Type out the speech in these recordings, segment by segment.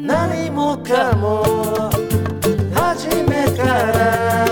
何もかも初めから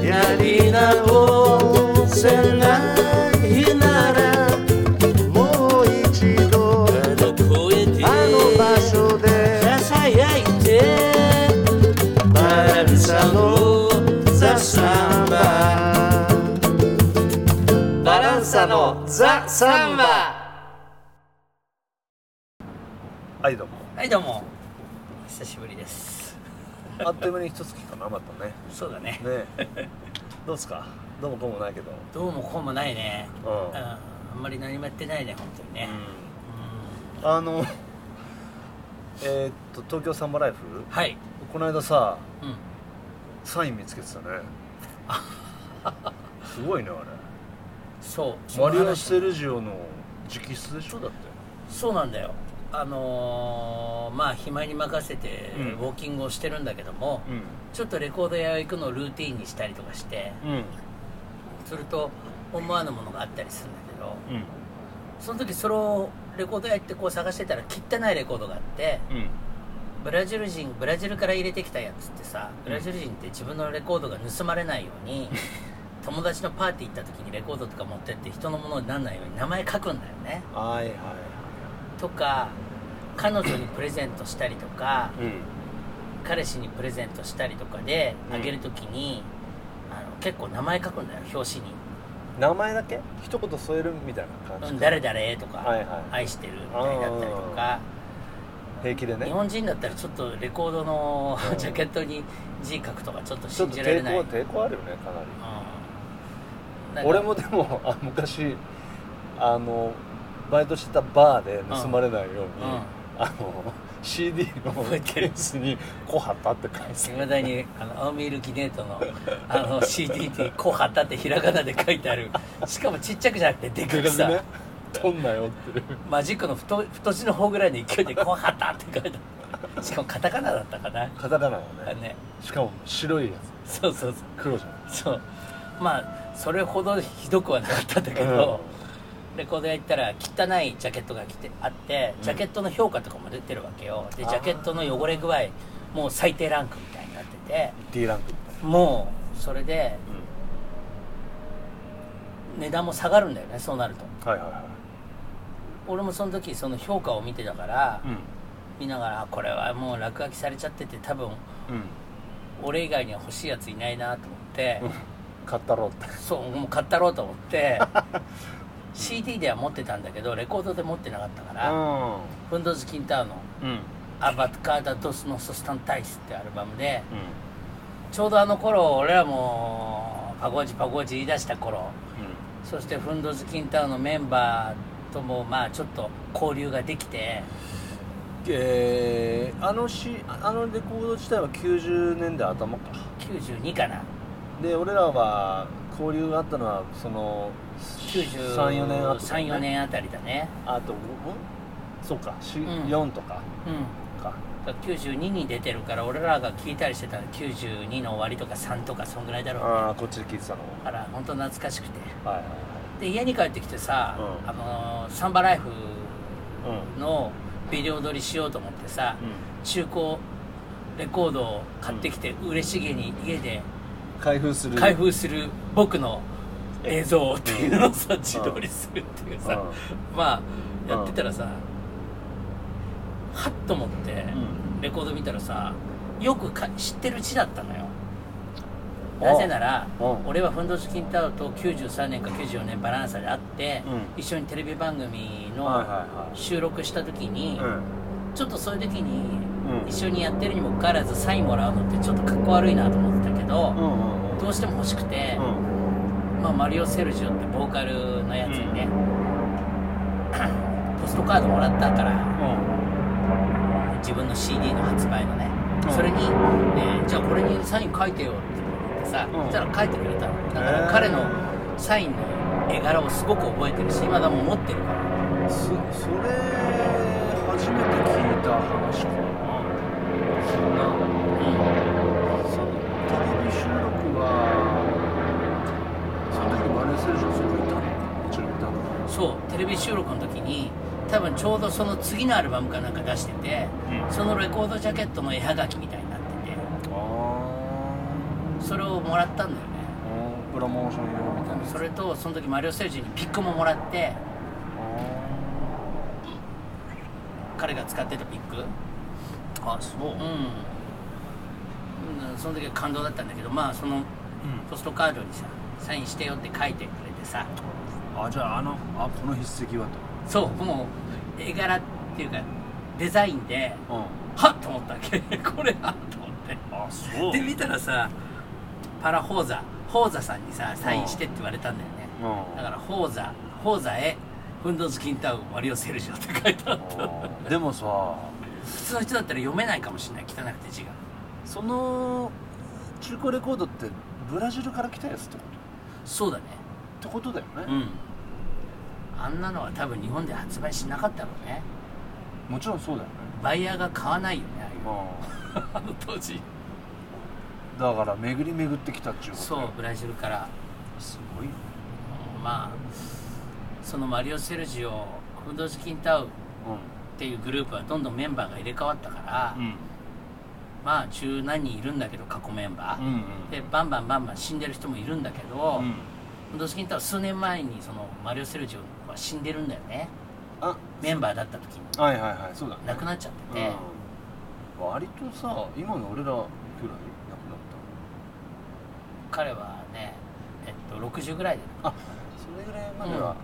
やり直せないならもう一度あの声であの場所でささやいてバランサのザ・サンバ。バランサのザ・サンバ。はいどうもはいどうも。久しぶりです。あっという間に一月かなまたね。そうだね。ね。どうですか？どうもこうもないけど。どうもこうもないね。うん。うん。あんまり何もやってないね本当にね、あのえーっと東京サンバライフ？はい。この間さうん。サイン見つけてたね。すごいねあそう。れマリオ・その話セルジオの直筆でしょだって。そうなんだよあのーまあ暇に任せてうん。ウォーキングをしてるんだけども、うん。ちょっとレコード屋行くのをルーティンにしたりとかしてうん。すると思わぬものがあったりするんだけどうん。その時それをレコード屋行ってこう探してたら汚いレコードがあってうん。ブラジル人ブラジルから入れてきたやつってさブラジル人って自分のレコードが盗まれないように 友達のパーティー行った時にレコードとか持ってって人のものにならないように名前書くんだよね。はいはいとか彼女にプレゼントしたりとかうん。彼氏にプレゼントしたりとかでうん。あげる時に、あの結構名前書くんだよ表紙に。名前だけ？一言添えるみたいな「感じうん、誰々」とか、はいはい。愛してる」みたいだったりとか。平気でね。日本人だったらちょっとレコードのうん。ジャケットに字書くとかちょっとちょっと信じられない、抵抗うん抵抗あるよねかなり。なんか俺もでもあ昔あのバイトしてたバーで盗まれないように、うん。あの CD のケースに「小旗」って書いていまだにあの青ミルキネートの あの CD に「こうはった」ってひらがなで書いてある。しかもちっちゃくじゃなくてでかくさ、ね取んなよってマジックの太太字の方ぐらいの勢いで「こうはった」って書いてある。しかもカタカナだったかな。カタカナはね。ね。しかも白いやそうそうそう。つ黒じゃん。そう。まあそれほどひどくはなかったんだけど、レコード屋行ったら汚いジャケットが着てあってジャケットの評価とかも出てるわけよ。でジャケットの汚れ具合もう最低ランクみたいになってて D ランクみたいもうそれでな、値段も下がるんだよねそうなると。うん、はいはいはい。俺もその時その評価を見てたから、うん。見ながらあこれはもう落書きされちゃってて多分うん。俺以外には欲しいやついないなと思って、うん。買ったろうって。そうもう買ったろうと思って CD では持ってたんだけどレコードで持ってなかったから、うフンドズ・キンターのんうん「アバトカーダ・ドス・ノス・スタンタイス」ってアルバムでうちょうどあの頃俺らもパゴージパゴージ言い出した頃そしてフンドズ・キンターのメンバーともまあちょっと交流ができてえー、あのしあのレコード自体は90年代頭か。92かな。で俺らは交流があったのはその34年あった、34年あたりだね。あとうん？そうか、しん。4とか。うん。か。だから92に出てるから俺らが聞いたりしてたの92の終わりとか3とかそんぐらいだろうね。ああこっちで聞いてたの。だから本当懐かしくて。はいはいで家に帰ってきてさ、うん。あのーサンバライフはいのビデオ撮りしようと思ってさ、中古レコードを買ってきて、嬉しげに家でうん開封する。開封する僕の映像っていうのをさ自撮りするっていうさ、まあやってたらさ、はっと思って、ん。レコード見たらさよくか知ってる字だったのよ。なぜならうん。俺はフンドズ・キンタウと93年か94年バランサで会って、うん。一緒にテレビ番組の収録した時に、うん。ちょっとそういう時にうん。一緒にやってるにもかかわらずサインもらうのってちょっとかっこ悪いなと思ってたけど、どうしても欲しくて、うん。まあ、マリオ・セルジオってボーカルのやつにね、ポストカードもらったから自分の CD の発売のね、うん。それに、えーじゃあこれにサイン書いてよって言ってさ、うん。そしたら書いてくれたの。だから彼のサインの絵柄をすごく覚えてるし今でも持ってるから。そそれ初めて聞いた話かな。そんなそのテレビ収録はそうテレビ収録の時に多分ちょうどその次のアルバムかなんか出してて、うん。そのレコードジャケットの絵はがきみたいになっててあそれをもらったんだよね。あプロモーション用みたいなそれとその時マリオ・セルジにピックももらって彼が使ってたピック。ああそう。うん、うん、その時は感動だったんだけどまあそのポストカードにさサインしてよって書いてくれてさあじゃああのあこの筆跡はそうもう絵柄っていうかデザインでとうん。はっと思ったわけ。これはと思って。あそう。で見たらさパラホーザホーザさんにさサインしてって言われたんだよね。うん。だからホーザホーザへフンドズ・キンタウンマリオ・セルジオって書いてあった。でもさ普通の人だったら読めないかもしれない。汚くて字が。その中古レコードってブラジルから来たやつってこそうだね。とってことだよね、うんあんなのは多分日本で発売しなかったろうね。もちろんそうだよね。バイヤーが買わないよねああいううあの 当時。んだから巡り巡ってきたっちゅうことそうブラジルから。すごいよね。まあそのマリオ・セルジオフンドズ・キンタウンっうていうグループはどんどんメンバーが入れ替わったから、ん。まあ十何人いるんだけど過去メンバー、うんうん。でバンバンバンバン死んでる人もいるんだけど、うん。フンドズ・キンタウン数年前にそのマリオ・セルジオは死んでるんだよね。あ。メンバーだった時に。はいはいはい。そうだね。亡くなっちゃってて、うん。割とさ今の俺らくらい亡くなっ彼はねえっと60ぐらいでたあそれぐらいまでは、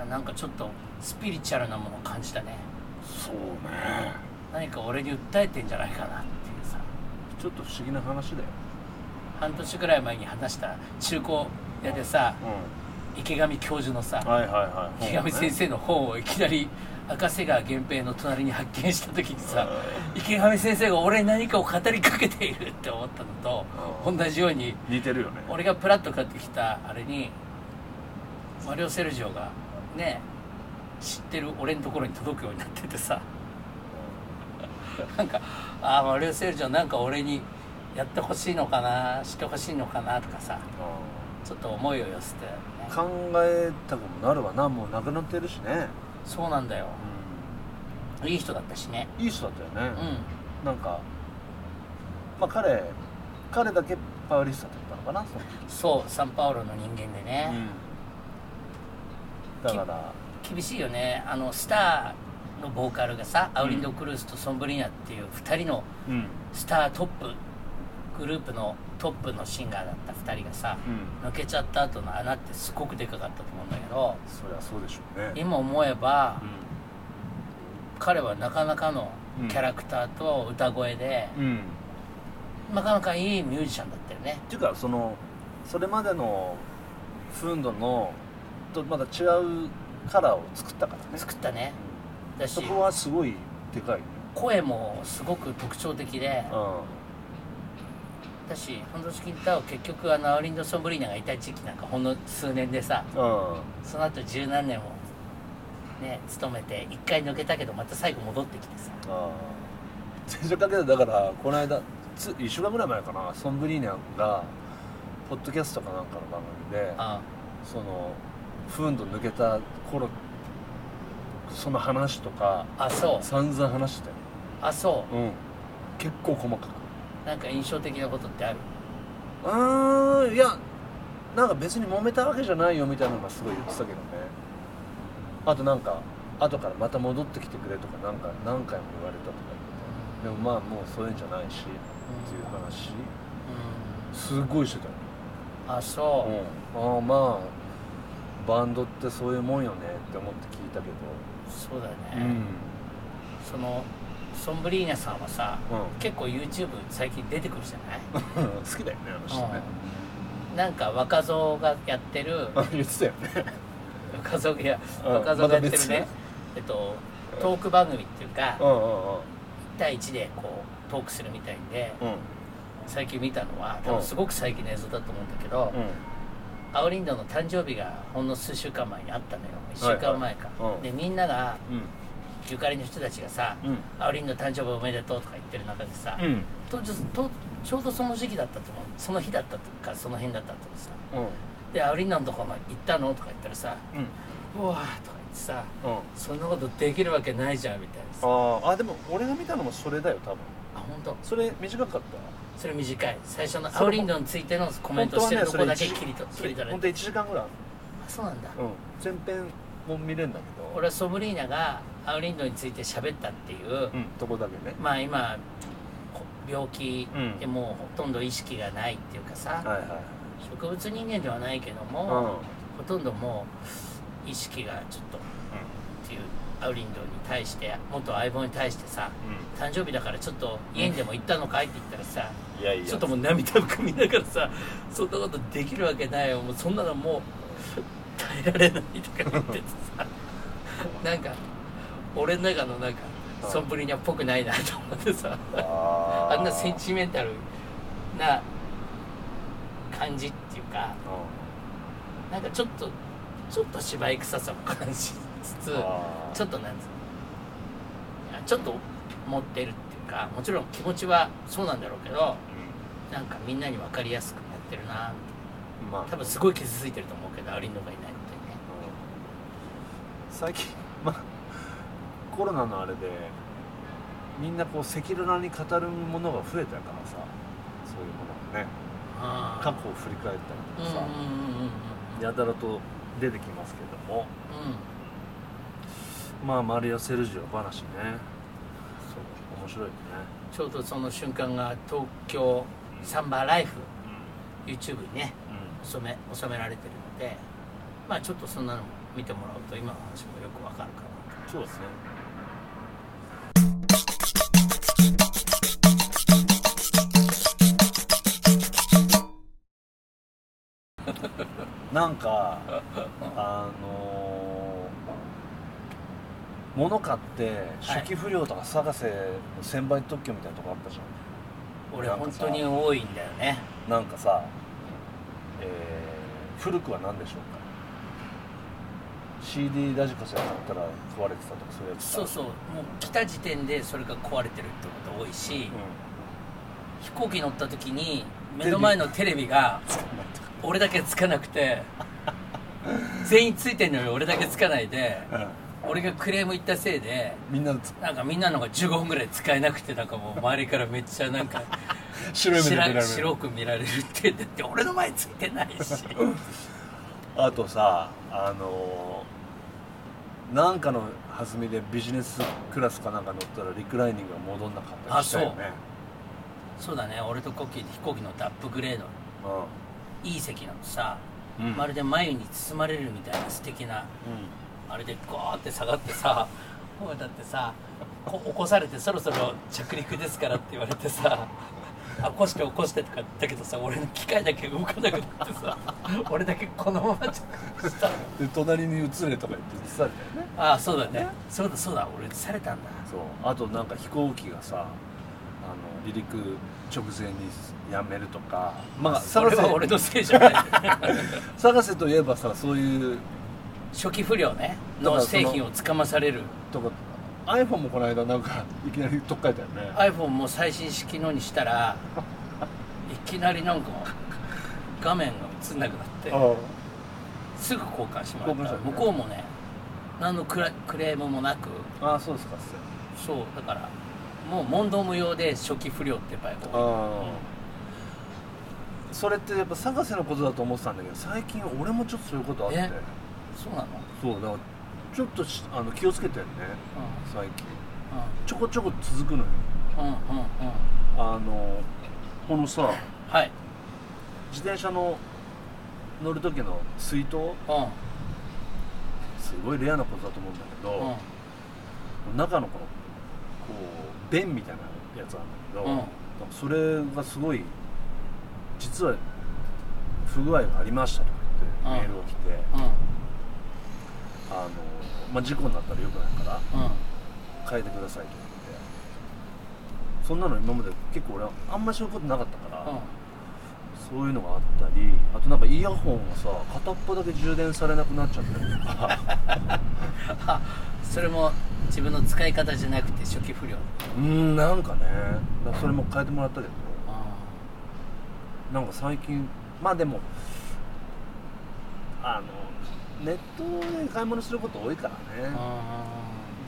うん。なんかちょっとスピリチュアルなものを感じたね。そうね。何か俺に訴えてんじゃないかなっていうさ。ちょっと不思議な話だよ。半年ぐらい前に話した中古屋でさう池上教授のさんはいはいはい。池上先生の本をいきなり赤瀬川源平の隣に発見した時にさ池上先生が俺に何かを語りかけているって思ったのとうん。同じように似てるよね。俺がプラッと買ってきたあれにマリオ・セルジオがね知ってる俺のところに届くようになっててさなんかああマリオ・セルジオなんか俺にやってほしいのかな知ってほしいのかなとかさちょっと思いを寄せて、ね、考えたくもなるわな。もう亡くなってるしね、そうなんだよ。いい人だったしね。いい人だったよね、うん。なんかまあ彼彼だけパワリスタだったのかなその時そうサンパウロの人間でね、だから。厳しいよね。あのスターのボーカルがさ、アウリンド・クルースとソンブリーナっていう2人のうん。スタートップグループのトップのシンガーだった2人がさ、うん。抜けちゃった後の穴ってすごくでかかったと思うんだけどそりゃそうでしょうね。今思えば、う彼はなかなかのキャラクターと歌声で、ん、うん、なかなかいいミュージシャンだったよね。っていうかそのそれまでのフンドのとまた違うカラーを作ったからね。作ったね。だしそこはすごいでかいね。声もすごく特徴的でだしホンドスキンタウ結局あのアウリンド・ソンブリーナがいた時期なんかほんの数年でさうん。うんその後十何年もね勤めて一回抜けたけどまた最後戻ってきてさ。全然かけてだからこの間つ1週間ぐらい前かなソンブリーニャンがポッドキャストかなんかの番組であそのフンド抜けた頃その話とかあそう。散々話してあそう。ん。結構細かく。うなんか印象的なことってある？うーんいやなんか別に揉めたわけじゃないよみたいなのがすごい言ってたけどね。あとなんか後からまた戻ってきてくれとかなんか何回も言われたとか言って。でもまあもうそういうんじゃないしっていう話。すごいしてたようんあそう。ん、ああまあバンドってそういうもんよねって思って聞いたけうそうだよど、ね、そのソンブリーナさんはさうん。結構 YouTube 最近出てくるじゃない？好きだよねあの人ね、なんか若造がやってるあ言ってたよね。若造いやうん。若造がやってるね、えっとトーク番組っていうかうんうん1対1でこうトークするみたいでうん。うん最近見たのは多うん。分すごく最近の映像だと思うんだけど、アオリンドの誕生日がほんの数週間前にあったのよ。1週間前か、はいはい。うん。でみんながうんゆかりの人たちがさうん「アオリンド誕生日おめでとう」とか言ってる中でさ、うん。とちょとちょうどその時期だったと思う。その日だったとかその辺だったとさ。うん。で「アオリンドのところ行ったの?」とか言ったらさうん「うわ」とか言ってさうん。そんなことできるわけないじゃんみたいなさ。あーあでも俺が見たのもそれだよ多分。あ本当。それ短かっそれ短い。最初のアウリンドについてのコたメントしてるとこだけ切りとそ切り取られてれ本当1時間ぐらいあるあそうなんだ。うん。前編も見れるんだけど。俺はソブリーナがアウリンドについて喋ったっていう、うんとこだけね。まあ今こ病気うん。でもうほとんど意識がないっていうかさ、はいはい。植物人間ではないけども、うん。ほとんどもう意識がちょっとっていうアウリンドに対して元相棒に対してさ誕生日だからちょっと家にでも行ったのかいって言ったらさ、いやいや。ちょっともう涙を汲みながらさそんなことできるわけないよもうそんなのもう耐えられないとか言っててさ なんか俺の中のなんかうん。ソンブリーニャっぽくないなと思ってさ。あんなセンチメンタルな感じっていうかなんかちょっとちょっと芝居臭さも感じつつちょっとなんつうのちょっと持ってるっていうかもちろん気持ちはそうなんだろうけどなんかみんなに分かりやすくやってるなうんまあ。多分すごい傷ついてると思うけどアリンドがいないのでね最近まあコロナのあれでみんなこう赤裸々に語るものが増えたからさそういうものがね。過去を振り返ったりとかさ、やたらと出てきますけども。うん。まあマリア・セルジオ話ね。そう面白いね。ちょうどその瞬間が東京サンバライフ。YouTube にねう収め収められてるのでまあちょっとそんなのも見てもらうと今の話もよくわかるかなそうですねなんか あのー、物買って初期不良とか探せの1000倍特許みたいなとこあったじゃん。かさ本当に多いんだよね。んなんかさ、えー、古くは何でしょうか。CD ラジカセ買ったら壊れてたとかそういうやつそうそう。もう来た時点でそれが壊れてるってこと多いし、飛行機乗った時に目の前のテレビが 俺だけつかなくて全員ついてんのに俺だけつかないで。うん、うん俺がクレーム言ったせいでみんなのつなんかみんなのが15分ぐらい使えなくてなんかもう周りからめっちゃなんか 白い目で見られる。白く見られるってだって俺の前ついてないし。あとさあのー、なんかの弾みでビジネスクラスかなんか乗ったらリクライニングが戻んなかったりしたよね。そう。だね。俺とコッキーで飛行機乗ってアップグレードいい席なのさ、うん。まるで眉に包まれるみたいな素敵な。あれでゴーって下がってさもうだってさこ起こされてそろそろ着陸ですからって言われてさ 起こして起こしてとか言ったけどさ俺の機械だけ動かなくなってさ 俺だけこのまま着陸した。うんで隣に移れとか言って言ってたんだよねああそうだね。そうだそうだ。俺されたんだ。そう。あとなんか飛行機がさ離陸直前にやめるとか。まあそれは俺のせいじゃない。探せといえばさそういう。初期不良ねの製品をつかまされる。とか iPhone もこの間なんかいきなり取っかえたよね。iPhone も最新式のにしたらいきなりなんか画面が映んなくなってあすぐ交換してもらった。ね。向こうもね何のクレームもなく。ああそうですか。そうだからもう問答無用で初期不良って場合が多い。それってやっぱ探せのことだと思ってたんだけど最近俺もちょっとそういうことあって。えそうなの？そうだからちょっとしあの気をつけてるね。う最近。ちょこちょこ続くのよ。んうんうんうん。あのこのさはい。自転車の乗る時の水筒？うん。すごいレアなことだと思うんだけど、うん。中のこのこう弁みたいなやつなんだけど、うん。それがすごい実は不具合がありましたとか言ってメールが来て、うん。あのまあ、事故になったらよくないからうん。変えてくださいと言って。そんなの今まで結構俺はあんまりそういうことなかったから、うん。そういうのがあったりあとなんかイヤホンがさ片っぽだけ充電されなくなっちゃったりとか。あそれも自分の使い方じゃなくて初期不良。うーんなんかね。それも変えてもらったけど。あなんか最近まあでもあのネットで買い物すること多いからね。あ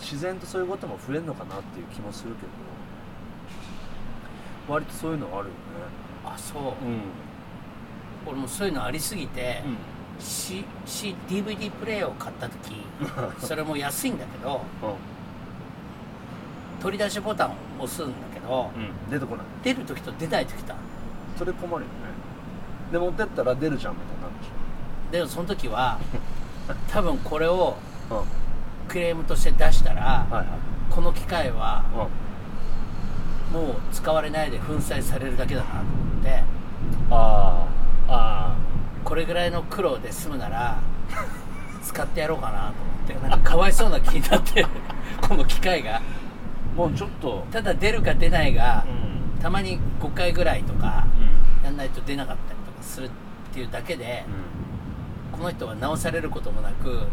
自然とそういうことも増えるのかなっていう気もするけど。割とそういうのあるよね。ーあそう、うん。俺もそういうのありすぎて、うん C C DVD プレイヤーを買った時 それも安いんだけど取り出しボタンを押すんだけど、うん。出てこない。出る時と出ない時とそれ困るよね。で持ってったら出るじゃんみたいになるでしでもその時は 多分これをクレームとして出したら、はいはい。この機械はうん。もう使われないで粉砕されるだけだなと思って。あああこれぐらいの苦労で済むなら使ってやろうかなと思ってなんかかわいそうな気になって この機械が。あもうちょっと。ただ出るか出ないがう、ん。たまに5回ぐらいとかうやんないと出なかったりとかするっていうだけで、ん。この人は直されることもなく、うん。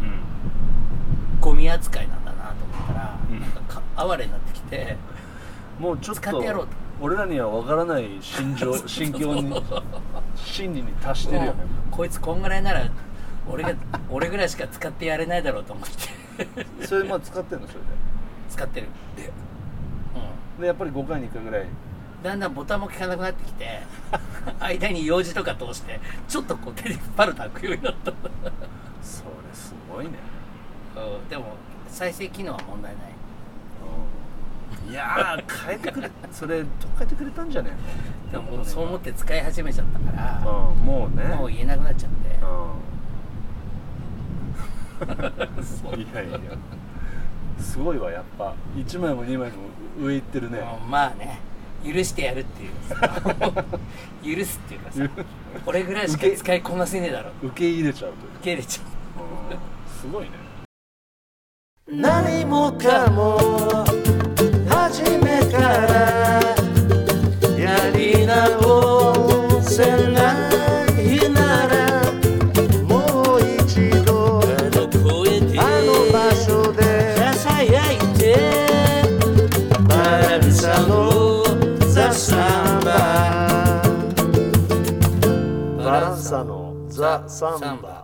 ゴミ扱いなんだなと思ったら、うんなんかか哀れになってきてもうちょっと使ってやろうと。俺らには分からない心情 心境に心理に達してるよね。こいつこんぐらいなら俺が 俺ぐらいしか使ってやれないだろうと思って。それまあ使ってんの？それ使ってる。で、ででやっぱり5回に1回ぐらい。うん、だんだんボタンも効かなくなってきて 間に用事とか通してちょっとこう手で引っ張ると開くようになった。それすごいね。うん。でも再生機能は問題ないいやー変えてくれそれ変えてくれたんじゃね？えでのももうそう思って使い始めちゃったから、うんもうね。もう言えなくなっちゃって。う。んいやいや。すごいわやっぱ。1枚も2枚も上行ってるね。うんまあね許してやるっていう。許すっていうかさ俺ぐらいしか使いこなせねえだろ。受け入れちゃうという。受け入れちゃう。んすごいね。何もかも初めからやり直せないならもう一度うあの声であの場所でささやいて。バランサのザ・サンバ。バランサのザ・サンバ